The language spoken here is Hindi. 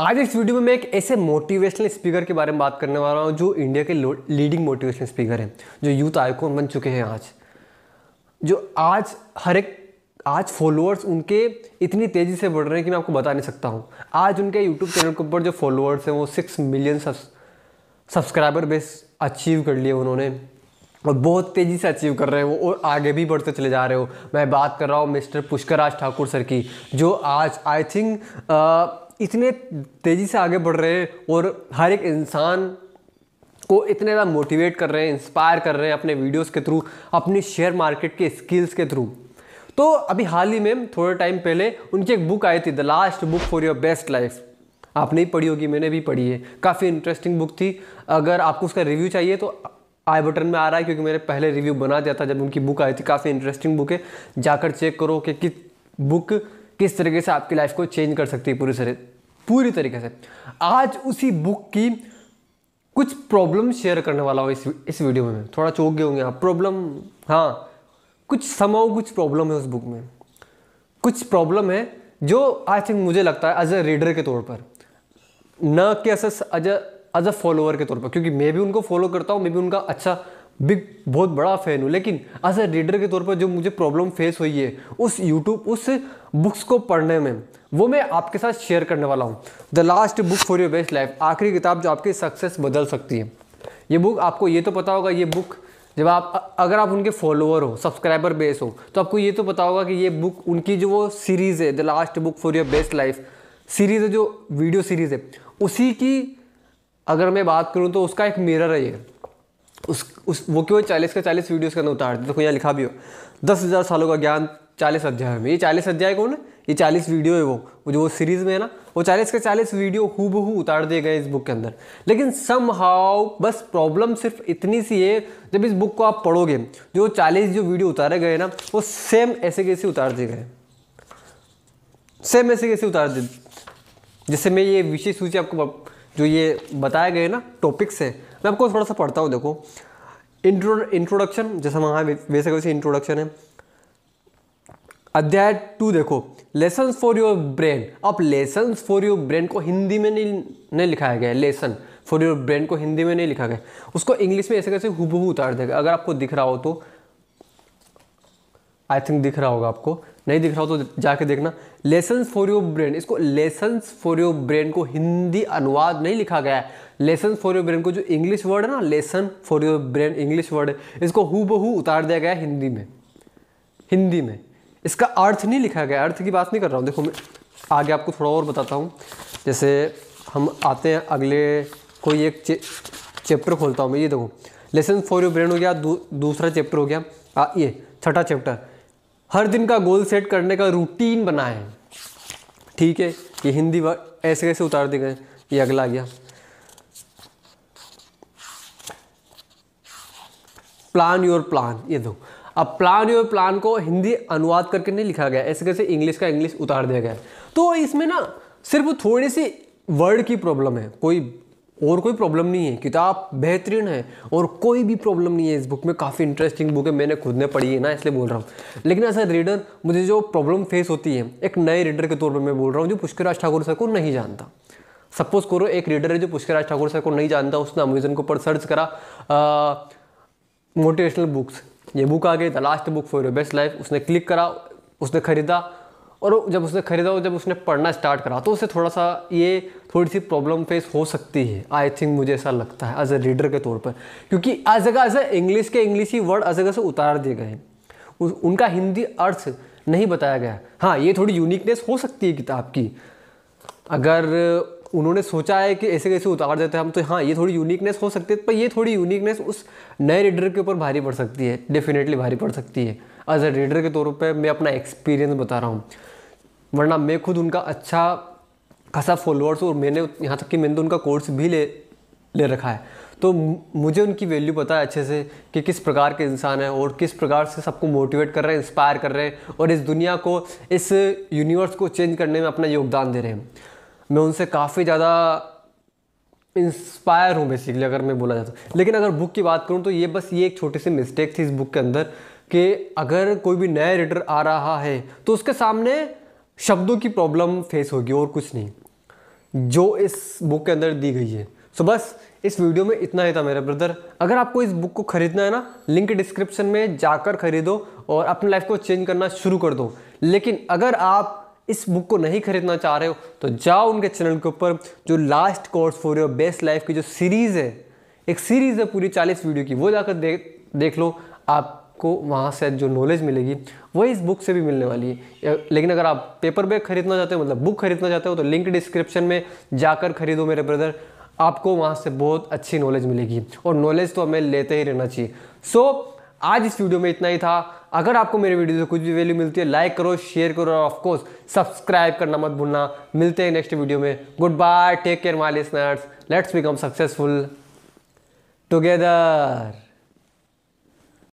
आज इस वीडियो में मैं एक ऐसे मोटिवेशनल स्पीकर के बारे में बात करने वाला हूँ जो इंडिया के लीडिंग मोटिवेशनल स्पीकर हैं, जो यूथ आइकॉन बन चुके हैं आज। जो आज हर एक आज फॉलोअर्स उनके इतनी तेज़ी से बढ़ रहे हैं कि मैं आपको बता नहीं सकता हूँ। आज उनके यूट्यूब चैनल के ऊपर जो फॉलोअर्स हैं वो six million subscriber base achieve कर लिए उन्होंने। और बहुत तेज़ी से अचीव कर रहे हैं वो, और आगे भी बढ़ते चले जा रहे हो। मैं बात कर रहा हूँ मिस्टर पुष्कर राज ठाकुर सर की, जो आज आई थिंक इतने तेज़ी से आगे बढ़ रहे हैं और हर एक इंसान को इतने ज़्यादा मोटिवेट कर रहे हैं इंस्पायर कर रहे हैं अपने वीडियोस के थ्रू अपनी शेयर मार्केट के स्किल्स के थ्रू तो अभी हाल ही में, थोड़े टाइम पहले, उनकी एक बुक आई थी the last book for your best life आपने ही पढ़ी होगी, मैंने भी पढ़ी है। काफ़ी इंटरेस्टिंग बुक थी। अगर आपको उसका रिव्यू चाहिए तो आई बटन में आ रहा है, क्योंकि मैंने पहले रिव्यू बना दिया था जब उनकी बुक आई थी। काफ़ी इंटरेस्टिंग बुक है। जाकर चेक करो कि किस बुक किस तरीके से आपकी लाइफ को चेंज कर सकती है पूरी तरह पूरी तरीके से। आज उसी बुक की कुछ प्रॉब्लम शेयर करने वाला हूँ इस इस वीडियो में। थोड़ा चौक गए होंगे आप। प्रॉब्लम हाँ कुछ समाओ कुछ प्रॉब्लम है उस बुक में। कुछ प्रॉब्लम है जो आई थिंक मुझे लगता है एज अ रीडर के तौर पर, न कि as as as a follower के तौर पर। क्योंकि मैं भी उनको फॉलो करता हूँ, मैं भी उनका अच्छा बिग बहुत बड़ा फ़ैन हूँ। लेकिन एज अ रीडर के तौर पर जो मुझे प्रॉब्लम फेस हुई है, उस यूट्यूब उस बुक्स को पढ़ने में। वो मैं आपके साथ शेयर करने वाला हूँ। The last book for your best life आखिरी किताब जो आपकी सक्सेस बदल सकती है। ये बुक आपको ये तो पता होगा, ये बुक जब आप, अगर आप उनके फॉलोअर हो सब्सक्राइबर बेस हो तो आपको ये तो पता होगा कि ये बुक उनकी जो वो सीरीज़ है the last book for your best life series है जो वीडियो सीरीज़ है, उसी की अगर मैं बात करूँ तो उसका एक मिरर है ये। उस उस, वो क्यों चालीस का चालीस वीडियोस के अंदर उतार दे तो यहाँ लिखा भी हो। दस हज़ार सालों का ज्ञान चालीस अध्याय में। ये चालीस अध्याय कौन है? ये चालीस वीडियो है वो। जो वो सीरीज़ में है ना, वो चालीस के चालीस वीडियो हु उतार दिए गए इस बुक के अंदर। लेकिन सम हाउ बस प्रॉब्लम सिर्फ़ इतनी सी है, जब इस बुक को आप पढ़ोगे, जो चालीस जो वीडियो उतारे गए ना, वो सेम ऐसे कैसे उतार दिए गए? सेम ऐसे कैसे उतार दिए? जिससे मैं ये विशेष सूची आपको जो ये बताए गए ना टॉपिक्स है, मैं आपको थोड़ा सा पढ़ता हूँ, देखो। इंट्रो इंट्रोडक्शन जैसा वहाँ वैसे वैसे इंट्रोडक्शन है। अध्याय टू देखो। लेसन फॉर योर ब्रेन अब लेसन फॉर योर ब्रेन को हिंदी में नहीं नहीं लिखाया गया लेसन फॉर योर ब्रेन को हिंदी में नहीं लिखा गया। उसको इंग्लिश में ऐसे कैसे हुबहू उतार देगा। अगर आपको दिख रहा हो तो आई थिंक दिख रहा होगा आपको। नहीं दिख रहा हो तो जाके देखना। लेसन फॉर योर ब्रेन इसको लेसन फॉर योर ब्रेन को हिंदी अनुवाद नहीं लिखा गया है। लेसन फॉर योर ब्रेन को जो इंग्लिश वर्ड है ना lesson for your brain English word है। इसको हु उतार दिया गया है हिंदी में। हिंदी में। इसका अर्थ नहीं लिखा गया अर्थ की बात नहीं कर रहा हूँ। देखो मैं आगे आपको थोड़ा और बताता हूँ। जैसे हम आते हैं अगले कोई एक चैप्टर खोलता हूँ मैं ये देखो। लेसन फॉर योर ब्रेन हो गया दू, दूसरा चैप्टर हो गया। आ, ये छठा चैप्टर। हर दिन का गोल सेट करने का रूटीन बना है ठीक है ये हिंदी वर्ड ऐसे कैसे उतार दिए गए ये अगला गया। प्लान योर प्लान ये दो अब प्लान योर प्लान को हिंदी अनुवाद करके नहीं लिखा गया, ऐसे कैसे इंग्लिश का इंग्लिश उतार दिया गया। तो इसमें ना सिर्फ़ थोड़ी सी वर्ड की प्रॉब्लम है, कोई और कोई प्रॉब्लम नहीं है, किताब बेहतरीन है और कोई भी प्रॉब्लम नहीं है इस बुक में, काफ़ी इंटरेस्टिंग बुक है, मैंने खुद ने पढ़ी है ना, इसलिए बोल रहा हूँ। लेकिन ऐसा रीडर मुझे जो प्रॉब्लम फेस होती है, एक नए रीडर के तौर पर मैं बोल रहा हूँ, जो पुष्कर राज ठाकुर सर को नहीं जानता। सपोज़ करो एक रीडर है जो पुष्कर राज ठाकुर सर को नहीं जानता, उसने अमेजन के ऊपर सर्च करा मोटिवेशनल बुक्स ये बुक आ गई the last book for your best life उसने क्लिक करा, उसने खरीदा, और जब उसने खरीदा और जब उसने पढ़ना स्टार्ट करा तो उसे थोड़ा सा ये थोड़ी सी प्रॉब्लम फेस हो सकती है। आई थिंक मुझे ऐसा लगता है एज ए रीडर के तौर पर। क्योंकि आज जगह ऐसा इंग्लिश के इंग्लिश ही वर्ड आज जगह से उतार दिए गए हैं। उनका हिंदी अर्थ नहीं बताया गया। हाँ ये थोड़ी यूनिकनेस हो सकती है किताब की। अगर उन्होंने सोचा है कि ऐसे कैसे उतार देते हैं हम तो हाँ ये थोड़ी यूनिकनेस हो सकती है, पर ये थोड़ी यूनिकनेस उस नए रीडर के ऊपर भारी पड़ सकती है डेफिनेटली भारी पड़ सकती है। एज ए रीडर के तौर पर मैं अपना एक्सपीरियंस बता रहा हूँ, वरना मैं खुद उनका अच्छा खासा फॉलोअर्स और मैंने यहाँ तक कि मैंने तो उनका कोर्स भी ले ले रखा है। तो मुझे उनकी वैल्यू पता है अच्छे से कि किस प्रकार के इंसान है और किस प्रकार से सबको मोटिवेट कर रहे हैं इंस्पायर कर रहे हैं और इस दुनिया को, इस यूनिवर्स को चेंज करने में अपना योगदान दे रहे हैं। मैं उनसे काफ़ी ज़्यादा इंस्पायर हूँ बेसिकली अगर मैं बोला जाता तो। लेकिन अगर बुक की बात करूँ तो ये बस ये एक छोटी सी मिस्टेक थी इस बुक के अंदर कि अगर कोई भी नया रीडर आ रहा है तो उसके सामने शब्दों की प्रॉब्लम फेस होगी और कुछ नहीं, जो इस बुक के अंदर दी गई है। सो बस इस वीडियो में इतना ही था मेरे ब्रदर अगर आपको इस बुक को खरीदना है ना लिंक डिस्क्रिप्शन में जाकर खरीदो और अपनी लाइफ को चेंज करना शुरू कर दो। लेकिन अगर आप इस बुक को नहीं खरीदना चाह रहे हो तो जाओ उनके चैनल के ऊपर जो last course for your best life की जो सीरीज़ है एक सीरीज़ है पूरी चालीस वीडियो की वो जाकर देख देख लो आपको वहाँ से जो नॉलेज मिलेगी वो इस बुक से भी मिलने वाली है। लेकिन अगर आप पेपर बैग खरीदना चाहते हो मतलब बुक खरीदना चाहते हो तो लिंक डिस्क्रिप्शन में जाकर खरीदो मेरे ब्रदर आपको वहाँ से बहुत अच्छी नॉलेज मिलेगी। और नॉलेज तो हमें लेते ही रहना चाहिए। सो so, आज इस वीडियो में इतना ही था। अगर आपको मेरे वीडियो से कुछ भी वैल्यू मिलती है लाइक करो शेयर करो और ऑफकोर्स सब्सक्राइब करना मत भूलना। मिलते हैं नेक्स्ट वीडियो में। Good bye take care my listeners let's become successful together